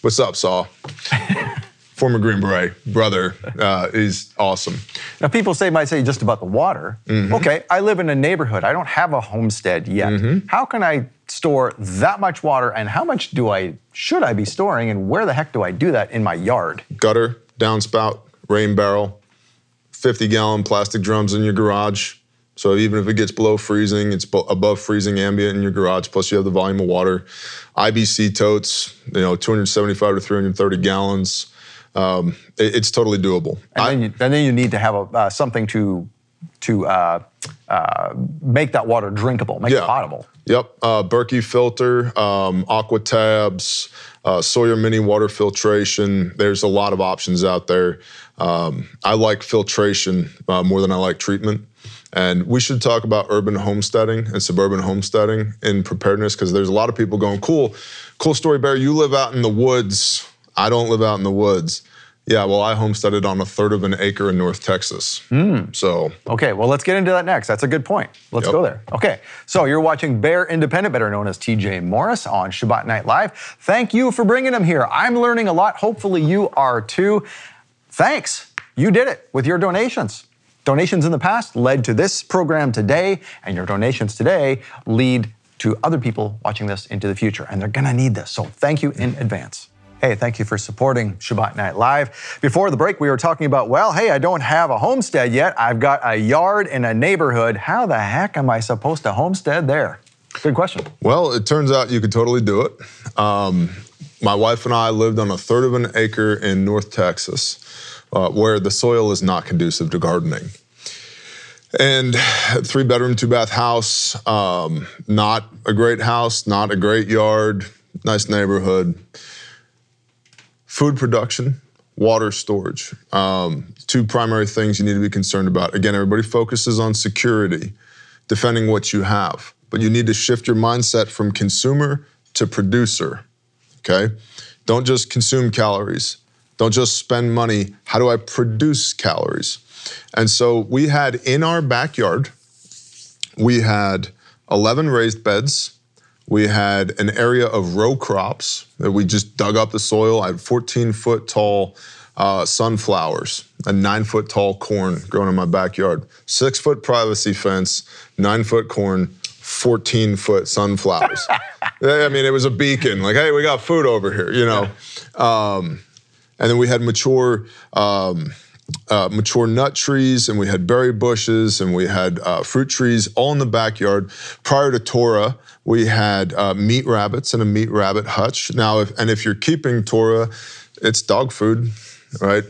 What's up, Saw? Former Green Beret brother. Uh, he's awesome. Now, people say might say just about the water. Mm-hmm. Okay, I live in a neighborhood. I don't have a homestead yet. Mm-hmm. How can I store that much water, and how much do I should I be storing, and where the heck do I do that in my yard? Gutter, downspout, rain barrel, 50 gallon plastic drums in your garage. So even if it gets below freezing, it's above freezing ambient in your garage. Plus, you have the volume of water. IBC totes, you know, 275 to 330 gallons. Um, it- it's totally doable. And, I- then, you, and then you need to have a, uh, something to to uh, uh, make that water drinkable, make it potable. Yep. Uh, Berkey filter, um, Aquatabs, uh, Sawyer mini water filtration. There's a lot of options out there. Um, I like filtration uh, more than I like treatment. And we should talk about urban homesteading and suburban homesteading in preparedness because there's a lot of people going, cool, cool story, Bear. You live out in the woods. I don't live out in the woods. Yeah, well, I homesteaded on a third of an acre in North Texas. Hmm. So Okay, well, let's get into that next. That's a good point. Let's Yep. go there. Okay, so you're watching Bear Independent, better known as TJ Morris, on Shabbat Night Live. Thank you for bringing him here. I'm learning a lot. Hopefully, you are too. Thanks. You did it with your donations. Donations in the past led to this program today, and your donations today lead to other people watching this into the future, and they're gonna need this. So thank you in advance. Hey, thank you for supporting Shabbat Night Live. Before the break, we were talking about, well, hey, I don't have a homestead yet. I've got a yard in a neighborhood. How the heck am I supposed to homestead there? Good question. Well, it turns out you could totally do it. Um, my wife and I lived on a third of an acre in North Texas, uh, where the soil is not conducive to gardening. And three bedroom, two bath house, um, not a great house, not a great yard, nice neighborhood. Food production, water storage. Um, two primary things you need to be concerned about. Again, everybody focuses on security, defending what you have, but you need to shift your mindset from consumer to producer. Okay? Don't just consume calories. Don't just spend money. How do I produce calories? And so we had in our backyard, we had 11 raised beds. We had an area of row crops that we just dug up the soil. I had 14 foot tall uh, sunflowers, a nine foot tall corn growing in my backyard, six foot privacy fence, nine foot corn, 14 foot sunflowers. I mean, it was a beacon. Like, hey, we got food over here, you know. Um, and then we had mature. Um, uh, mature nut trees, and we had berry bushes, and we had uh, fruit trees all in the backyard. Prior to Torah, we had uh, meat rabbits and a meat rabbit hutch. Now, if, and if you're keeping Torah, it's dog food, right?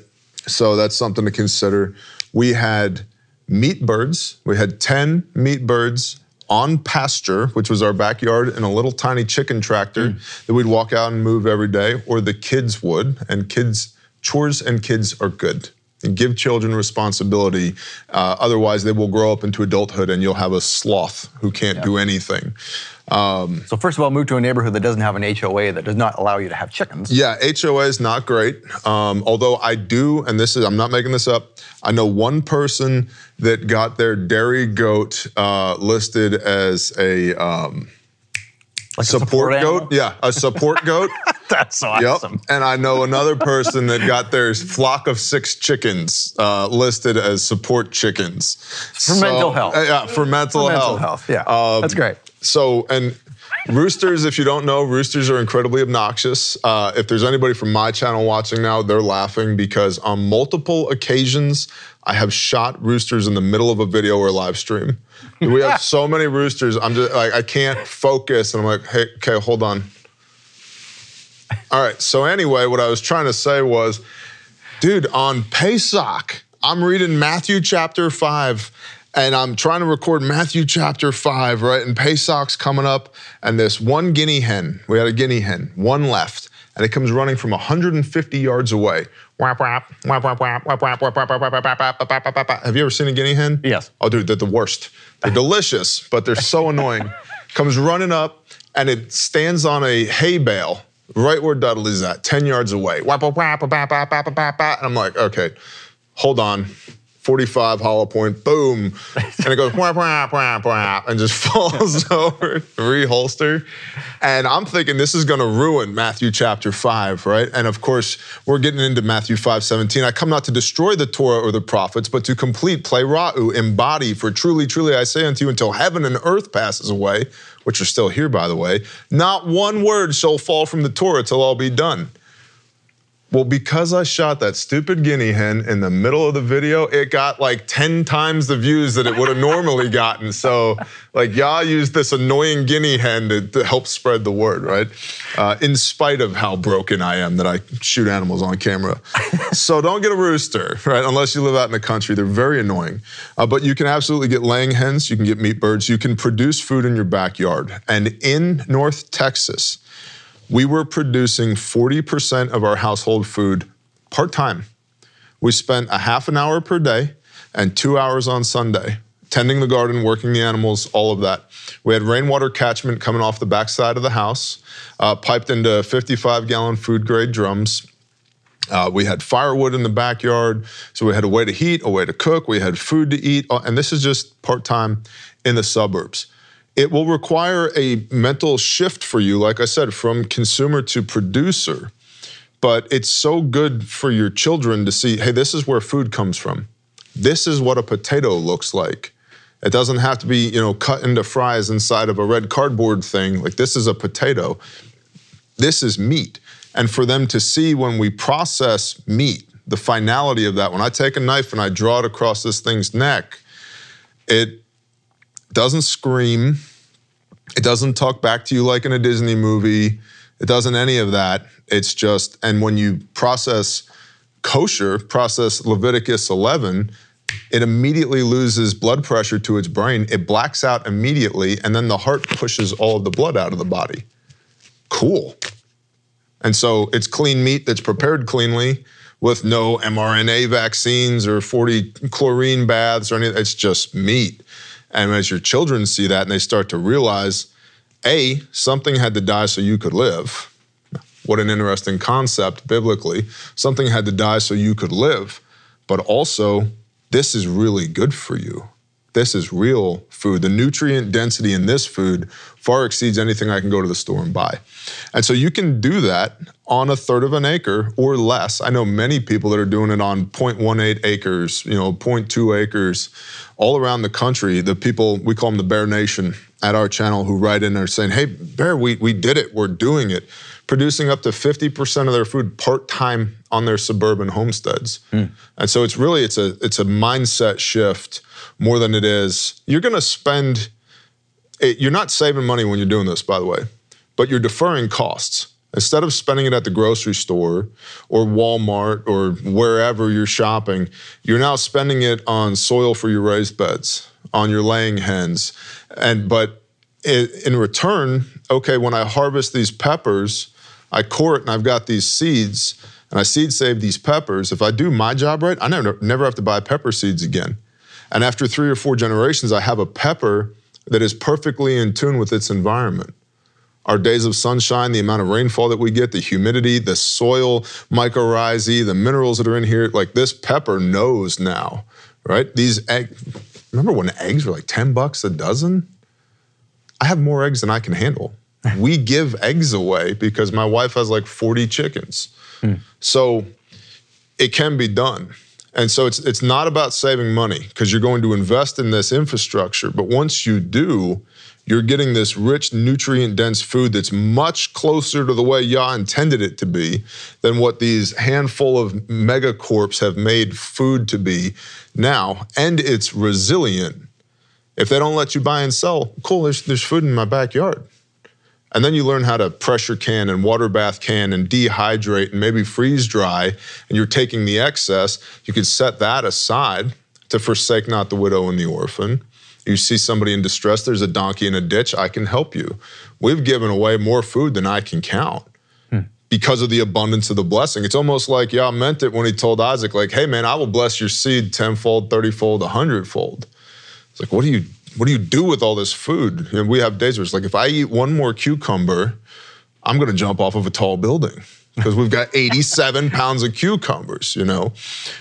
So that's something to consider. We had meat birds. We had 10 meat birds on pasture, which was our backyard, in a little tiny chicken tractor that we'd walk out and move every day, or the kids would. And kids, chores and kids are good. Give children responsibility. Uh, otherwise, they will grow up into adulthood and you'll have a sloth who can't do anything. So first of all, move to a neighborhood that doesn't have an HOA that does not allow you to have chickens. Yeah, HOA is not great. Um, although I do, and this is, I'm not making this up, I know one person that got their dairy goat uh, listed as a um, Like a support, goat. Yeah, a support goat. That's so Yep. And I know another person that got their flock of six chickens uh, listed as support chickens. For mental health. uh, yeah, for mental For mental health. health, yeah. Um, That's great. So, and roosters, if you don't know, roosters are incredibly obnoxious. Uh, if there's anybody from my channel watching now, they're laughing because on multiple occasions, I have shot roosters in the middle of a video or live stream. We have so many roosters, I'm just like, I can't focus. And I'm like, hey, okay, hold on. All right. So anyway, what I was trying to say was, dude, on Pesach, I'm reading Matthew chapter five, and I'm trying to record Matthew chapter five, right? And Pesach's coming up, and this one guinea hen. We had a guinea hen, one left, and it comes running from 150 yards away. Have you ever seen a guinea hen? Yes. Oh, dude, they're the worst. They're delicious, but they're so annoying. Comes running up, and it stands on a hay bale right where Dudley's at, 10 yards away. And I'm like, okay, hold on. 45 hollow point, boom. And it goes and just falls over, reholster. And I'm thinking this is gonna ruin Matthew chapter 5, right? And of course, we're getting into Matthew 5 17. I come not to destroy the Torah or the prophets, but to complete, pleroo, embody, for truly, truly I say unto you, until heaven and earth passes away, which are still here, by the way, not one word shall fall from the Torah till all be done. Well, because I shot that stupid guinea hen in the middle of the video, it got like 10 times the views that it would have normally gotten. So, like, y'all used this annoying guinea hen to, to help spread the word, right? Uh, in spite of how broken I am that I shoot animals on camera. so, don't get a rooster, right? Unless you live out in the country. They're very annoying. Uh, but you can absolutely get laying hens, you can get meat birds, you can produce food in your backyard. And in North Texas, we were producing 40% of our household food part time. We spent a half an hour per day and two hours on Sunday tending the garden, working the animals, all of that. We had rainwater catchment coming off the backside of the house, uh, piped into 55 gallon food grade drums. Uh, we had firewood in the backyard, so we had a way to heat, a way to cook, we had food to eat, uh, and this is just part time in the suburbs. It will require a mental shift for you, like I said, from consumer to producer. But it's so good for your children to see hey, this is where food comes from. This is what a potato looks like. It doesn't have to be, you know, cut into fries inside of a red cardboard thing. Like this is a potato. This is meat. And for them to see when we process meat, the finality of that, when I take a knife and I draw it across this thing's neck, it doesn't scream. It doesn't talk back to you like in a Disney movie. It doesn't any of that. It's just, and when you process kosher, process Leviticus 11, it immediately loses blood pressure to its brain. It blacks out immediately, and then the heart pushes all of the blood out of the body. Cool. And so it's clean meat that's prepared cleanly with no mRNA vaccines or 40 chlorine baths or anything. It's just meat. And as your children see that and they start to realize, A, something had to die so you could live. What an interesting concept biblically. Something had to die so you could live. But also, this is really good for you. This is real food. The nutrient density in this food far exceeds anything I can go to the store and buy. And so you can do that on a third of an acre or less. I know many people that are doing it on 0.18 acres, you know, 0.2 acres all around the country. The people, we call them the Bear Nation. at our channel who write in are saying, hey, Bear, we, we did it. We're doing it. Producing up to 50% of their food part-time on their suburban homesteads. And so it's really, it's a, it's a mindset shift more than it is. You're gonna spend, it, you're not saving money when you're doing this, by the way, but you're deferring costs. Instead of spending it at the grocery store or Walmart or wherever you're shopping, you're now spending it on soil for your raised beds, on your laying hens. And but in return, okay, when I harvest these peppers, I core it and I've got these seeds and I seed save these peppers. If I do my job right, I never never have to buy pepper seeds again. And after three or four generations, I have a pepper that is perfectly in tune with its environment our days of sunshine, the amount of rainfall that we get, the humidity, the soil mycorrhizae, the minerals that are in here. Like this pepper knows now, right? These egg. Remember when eggs were like ten bucks a dozen? I have more eggs than I can handle. we give eggs away because my wife has like forty chickens. Mm. So it can be done. And so it's it's not about saving money because you're going to invest in this infrastructure, but once you do, you're getting this rich, nutrient dense food that's much closer to the way Yah intended it to be than what these handful of megacorps have made food to be now. And it's resilient. If they don't let you buy and sell, cool, there's, there's food in my backyard. And then you learn how to pressure can and water bath can and dehydrate and maybe freeze dry, and you're taking the excess. You could set that aside to forsake not the widow and the orphan. You see somebody in distress, there's a donkey in a ditch, I can help you. We've given away more food than I can count hmm. because of the abundance of the blessing. It's almost like Yah meant it when he told Isaac, like, hey man, I will bless your seed tenfold, thirtyfold, a hundredfold. It's like, what are you what do you do with all this food? Know, we have days where it's like, if I eat one more cucumber, I'm gonna jump off of a tall building. Because we've got 87 pounds of cucumbers, you know?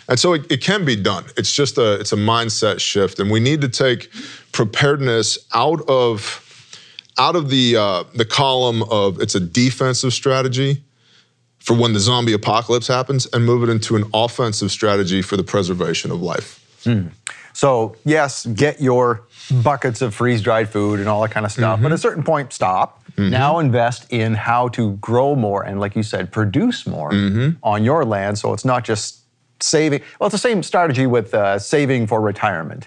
And so it, it can be done. It's just a it's a mindset shift. And we need to take preparedness out of out of the uh, the column of it's a defensive strategy for when the zombie apocalypse happens and move it into an offensive strategy for the preservation of life. So, yes, get your buckets of freeze dried food and all that kind of stuff. But at a mm-hmm. certain point, stop. Mm-hmm. Now invest in how to grow more and, like you said, produce more mm-hmm. on your land. So it's not just saving. Well, it's the same strategy with uh, saving for retirement.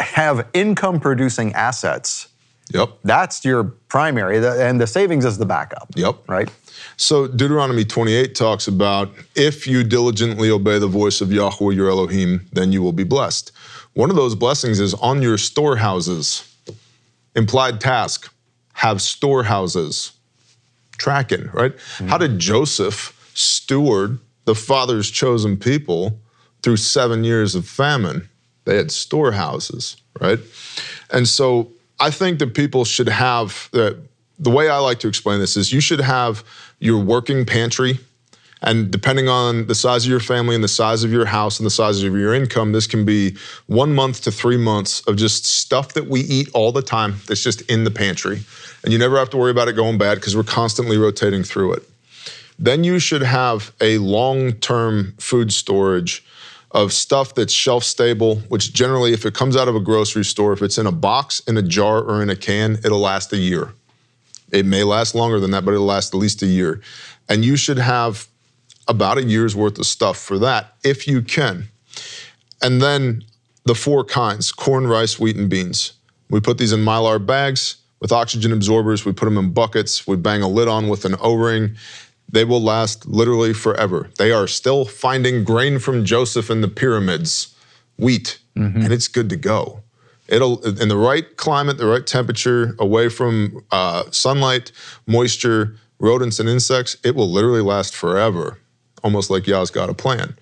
Have income producing assets. Yep. That's your primary, and the savings is the backup. Yep. Right? So Deuteronomy 28 talks about if you diligently obey the voice of Yahweh your Elohim, then you will be blessed. One of those blessings is on your storehouses. Implied task, have storehouses. Tracking, right? Mm-hmm. How did Joseph steward the father's chosen people through seven years of famine? They had storehouses, right? And so I think that people should have the, the way I like to explain this is you should have your working pantry. And depending on the size of your family and the size of your house and the size of your income, this can be one month to three months of just stuff that we eat all the time that's just in the pantry. And you never have to worry about it going bad because we're constantly rotating through it. Then you should have a long term food storage of stuff that's shelf stable, which generally, if it comes out of a grocery store, if it's in a box, in a jar, or in a can, it'll last a year. It may last longer than that, but it'll last at least a year. And you should have about a year's worth of stuff for that if you can. And then the four kinds corn, rice, wheat, and beans. We put these in mylar bags with oxygen absorbers. We put them in buckets. We bang a lid on with an O ring. They will last literally forever. They are still finding grain from Joseph in the pyramids, wheat, and it's good to go. It'll in the right climate, the right temperature, away from uh, sunlight, moisture, rodents, and insects. It will literally last forever, almost like Yah's got a plan.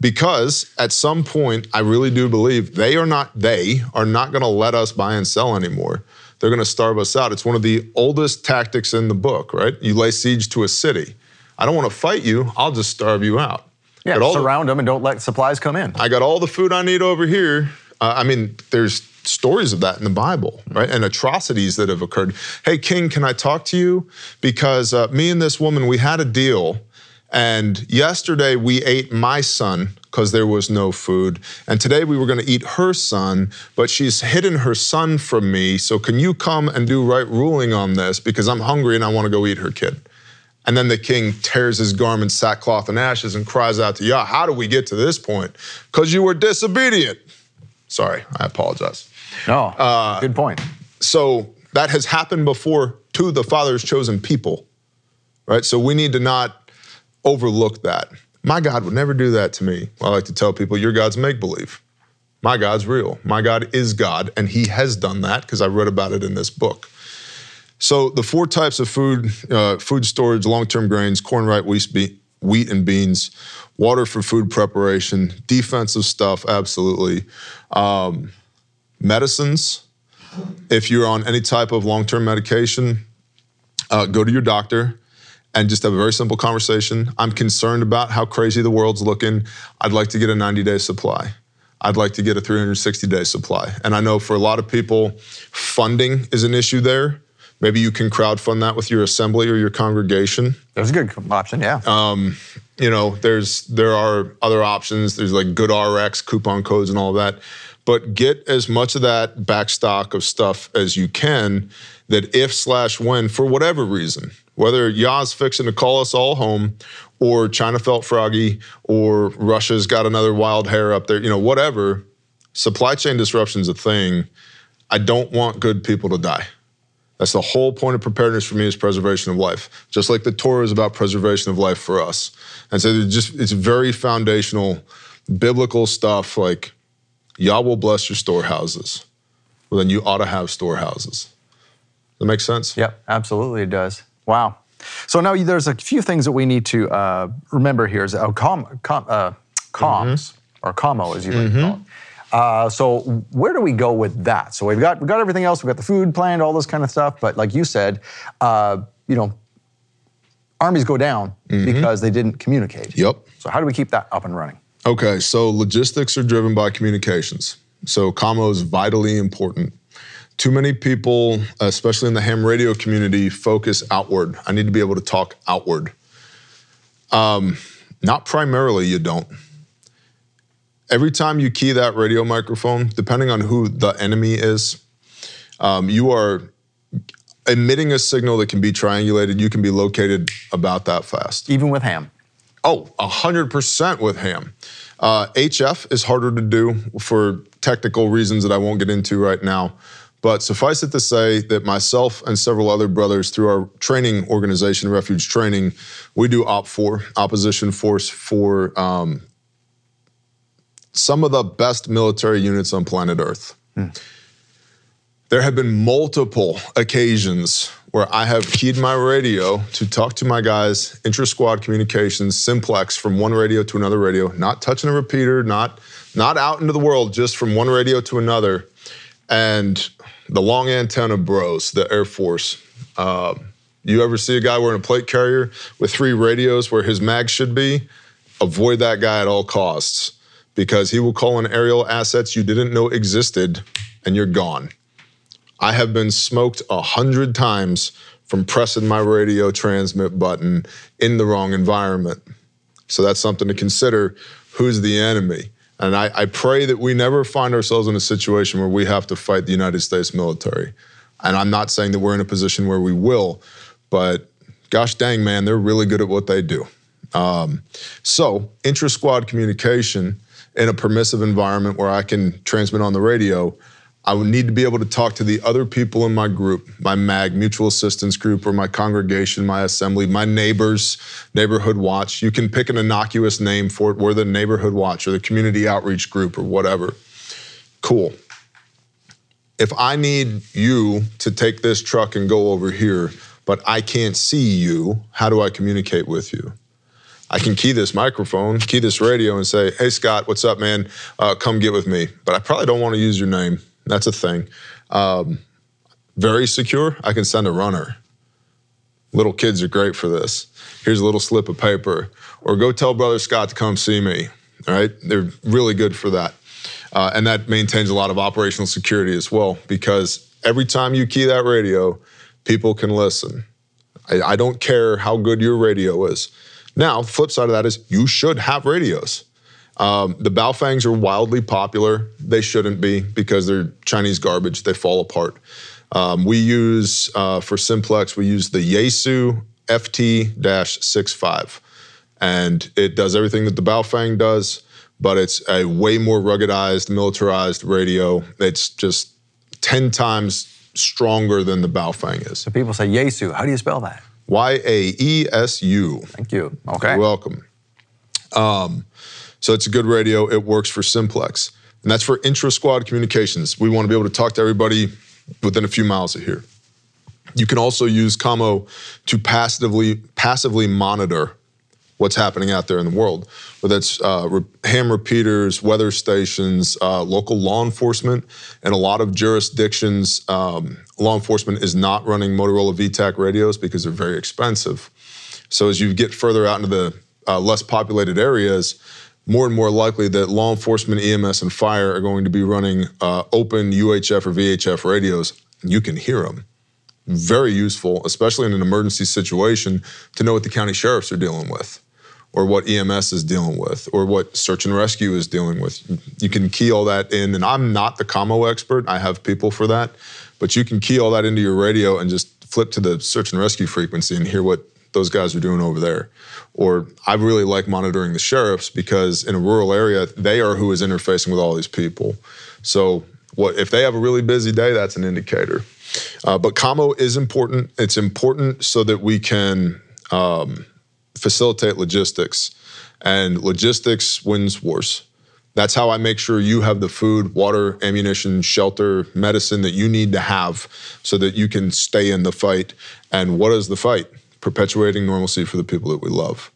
Because at some point, I really do believe they are not they are not going to let us buy and sell anymore. They're going to starve us out. It's one of the oldest tactics in the book, right? You lay siege to a city. I don't want to fight you. I'll just starve you out. Yeah, all the- surround them and don't let supplies come in. I got all the food I need over here. Uh, I mean, there's stories of that in the Bible, right? And atrocities that have occurred. Hey, King, can I talk to you? Because uh, me and this woman, we had a deal, And yesterday we ate my son because there was no food. And today we were going to eat her son, but she's hidden her son from me. So can you come and do right ruling on this? Because I'm hungry and I want to go eat her kid. And then the king tears his garment, sackcloth, and ashes and cries out to Yah, How do we get to this point? Because you were disobedient. Sorry, I apologize. No, uh, good point. So that has happened before to the Father's chosen people, right? So we need to not overlook that. My God would never do that to me. I like to tell people, your God's make believe. My God's real. My God is God, and He has done that because I read about it in this book. So the four types of food: uh, food storage, long-term grains, corn, rye, wheat, and beans, water for food preparation, defensive stuff, absolutely, um, medicines. If you're on any type of long-term medication, uh, go to your doctor and just have a very simple conversation. I'm concerned about how crazy the world's looking. I'd like to get a 90 day supply. I'd like to get a 360 day supply. And I know for a lot of people, funding is an issue there. Maybe you can crowdfund that with your assembly or your congregation. That's a good option, yeah. Um, you know, there's there are other options. There's like GoodRx coupon codes and all that. But get as much of that backstock of stuff as you can. That if slash when for whatever reason, whether Yah's fixing to call us all home, or China felt froggy, or Russia's got another wild hair up there, you know, whatever. Supply chain disruption's a thing. I don't want good people to die. That's the whole point of preparedness for me is preservation of life. Just like the Torah is about preservation of life for us. And so just it's very foundational biblical stuff like Yah will bless your storehouses. Well, then you ought to have storehouses. Does that make sense? Yep, absolutely it does. Wow. So now there's a few things that we need to uh, remember here. Is uh, com, com, uh, comms mm-hmm. or commo, as you like mm-hmm. to call it. Uh, so where do we go with that? So we've got we've got everything else. We've got the food planned, all this kind of stuff. But like you said, uh, you know, armies go down mm-hmm. because they didn't communicate. Yep. So how do we keep that up and running? Okay, so logistics are driven by communications. So commo is vitally important. Too many people, especially in the ham radio community, focus outward. I need to be able to talk outward. Um, not primarily, you don't. Every time you key that radio microphone, depending on who the enemy is, um, you are emitting a signal that can be triangulated. You can be located about that fast. Even with ham? Oh, 100% with ham. Uh, HF is harder to do for technical reasons that I won't get into right now. But suffice it to say that myself and several other brothers, through our training organization, Refuge Training, we do OPFOR, Opposition Force for um, some of the best military units on planet Earth. Hmm. There have been multiple occasions where I have keyed my radio to talk to my guys, intra squad communications, simplex from one radio to another radio, not touching a repeater, not not out into the world, just from one radio to another. And the long antenna bros, the Air Force. Uh, you ever see a guy wearing a plate carrier with three radios where his mag should be? Avoid that guy at all costs because he will call in aerial assets you didn't know existed and you're gone. I have been smoked a hundred times from pressing my radio transmit button in the wrong environment. So that's something to consider. Who's the enemy? And I, I, pray that we never find ourselves in a situation where we have to fight the United States military. And I'm not saying that we're in a position where we will, but gosh dang, man, they're really good at what they do. Um, so, intra squad communication in a permissive environment where I can transmit on the radio, I would need to be able to talk to the other people in my group, my MAG, mutual assistance group, or my congregation, my assembly, my neighbors, neighborhood watch. You can pick an innocuous name for it. We're the neighborhood watch or the community outreach group or whatever. Cool. If I need you to take this truck and go over here, but I can't see you, how do I communicate with you? I can key this microphone, key this radio, and say, "Hey, Scott, what's up, man? Uh, come get with me." But I probably don't want to use your name. That's a thing. Um, very secure. I can send a runner. Little kids are great for this. Here's a little slip of paper, or go tell Brother Scott to come see me. All right, they're really good for that, uh, and that maintains a lot of operational security as well. Because every time you key that radio, people can listen. I, I don't care how good your radio is Now, flip side of that is you should have radios. Um, the Baofengs are wildly popular. They shouldn't be because they're Chinese garbage. They fall apart. Um, we use, uh, for simplex, we use the Yaesu FT-65. And it does everything that the Baofeng does, but it's a way more ruggedized, militarized radio. It's just 10 times stronger than the Baofeng is. So people say Yaesu. How do you spell that? Y A E S U. Thank you. Okay. You're welcome. Um, so it's a good radio. It works for simplex. And that's for intra squad communications. We want to be able to talk to everybody within a few miles of here. You can also use Commo to passively passively monitor what's happening out there in the world, whether it's uh, ham repeaters, weather stations, uh, local law enforcement. In a lot of jurisdictions, um, law enforcement is not running Motorola VTAC radios because they're very expensive. So as you get further out into the uh, less populated areas, more and more likely that law enforcement, EMS, and fire are going to be running uh, open UHF or VHF radios. You can hear them. Very useful, especially in an emergency situation, to know what the county sheriffs are dealing with, or what EMS is dealing with, or what search and rescue is dealing with. You can key all that in, and I'm not the commo expert. I have people for that, but you can key all that into your radio and just flip to the search and rescue frequency and hear what those guys are doing over there. Or I really like monitoring the sheriffs because in a rural area, they are who is interfacing with all these people. So what if they have a really busy day? That's an indicator. Uh, but commo is important. It's important so that we can um, facilitate logistics, and logistics wins wars. That's how I make sure you have the food, water, ammunition, shelter, medicine that you need to have so that you can stay in the fight. And what is the fight? Perpetuating normalcy for the people that we love.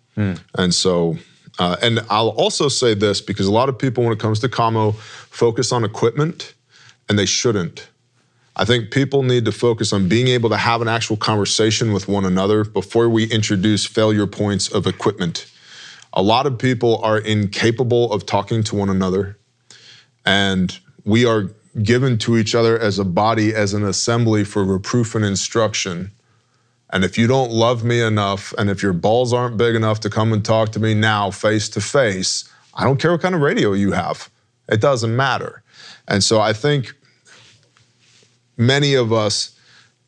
And so, uh, and I'll also say this because a lot of people, when it comes to commo, focus on equipment, and they shouldn't. I think people need to focus on being able to have an actual conversation with one another before we introduce failure points of equipment. A lot of people are incapable of talking to one another, and we are given to each other as a body, as an assembly for reproof and instruction. And if you don't love me enough, and if your balls aren't big enough to come and talk to me now face to face, I don't care what kind of radio you have. It doesn't matter. And so I think many of us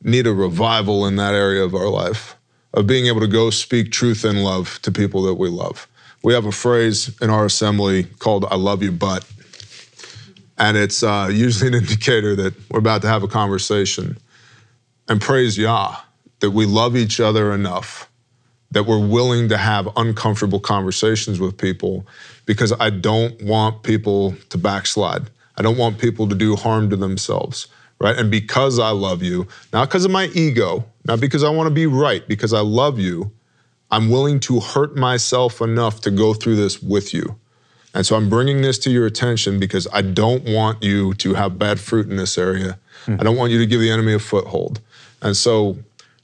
need a revival in that area of our life of being able to go speak truth and love to people that we love. We have a phrase in our assembly called I love you, but. And it's uh, usually an indicator that we're about to have a conversation. And praise Yah that we love each other enough that we're willing to have uncomfortable conversations with people because I don't want people to backslide. I don't want people to do harm to themselves, right? And because I love you, not because of my ego, not because I want to be right, because I love you, I'm willing to hurt myself enough to go through this with you. And so I'm bringing this to your attention because I don't want you to have bad fruit in this area. Hmm. I don't want you to give the enemy a foothold. And so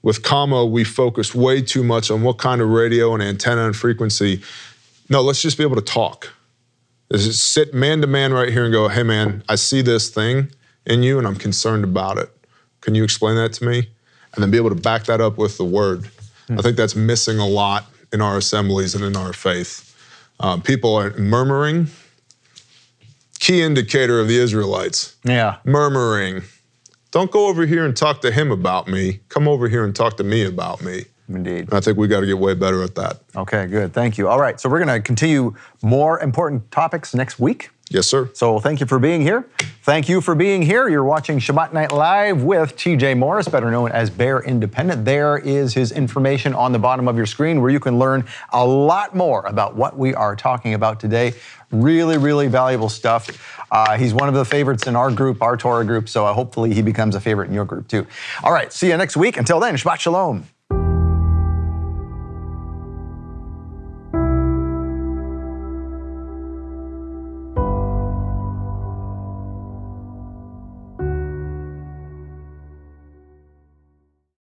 with commo, we focused way too much on what kind of radio and antenna and frequency. No, let's just be able to talk. Just sit man to man right here and go, hey man, I see this thing in you and I'm concerned about it. Can you explain that to me? And then be able to back that up with the word. I think that's missing a lot in our assemblies and in our faith. Uh, people are murmuring. Key indicator of the Israelites Yeah. murmuring. Don't go over here and talk to him about me. Come over here and talk to me about me. Indeed. I think we got to get way better at that. Okay, good. Thank you. All right, so we're going to continue more important topics next week. Yes, sir. So thank you for being here. Thank you for being here. You're watching Shabbat Night Live with TJ Morris, better known as Bear Independent. There is his information on the bottom of your screen where you can learn a lot more about what we are talking about today. Really, really valuable stuff. Uh, he's one of the favorites in our group, our Torah group, so uh, hopefully he becomes a favorite in your group too. All right, see you next week. Until then, Shabbat Shalom.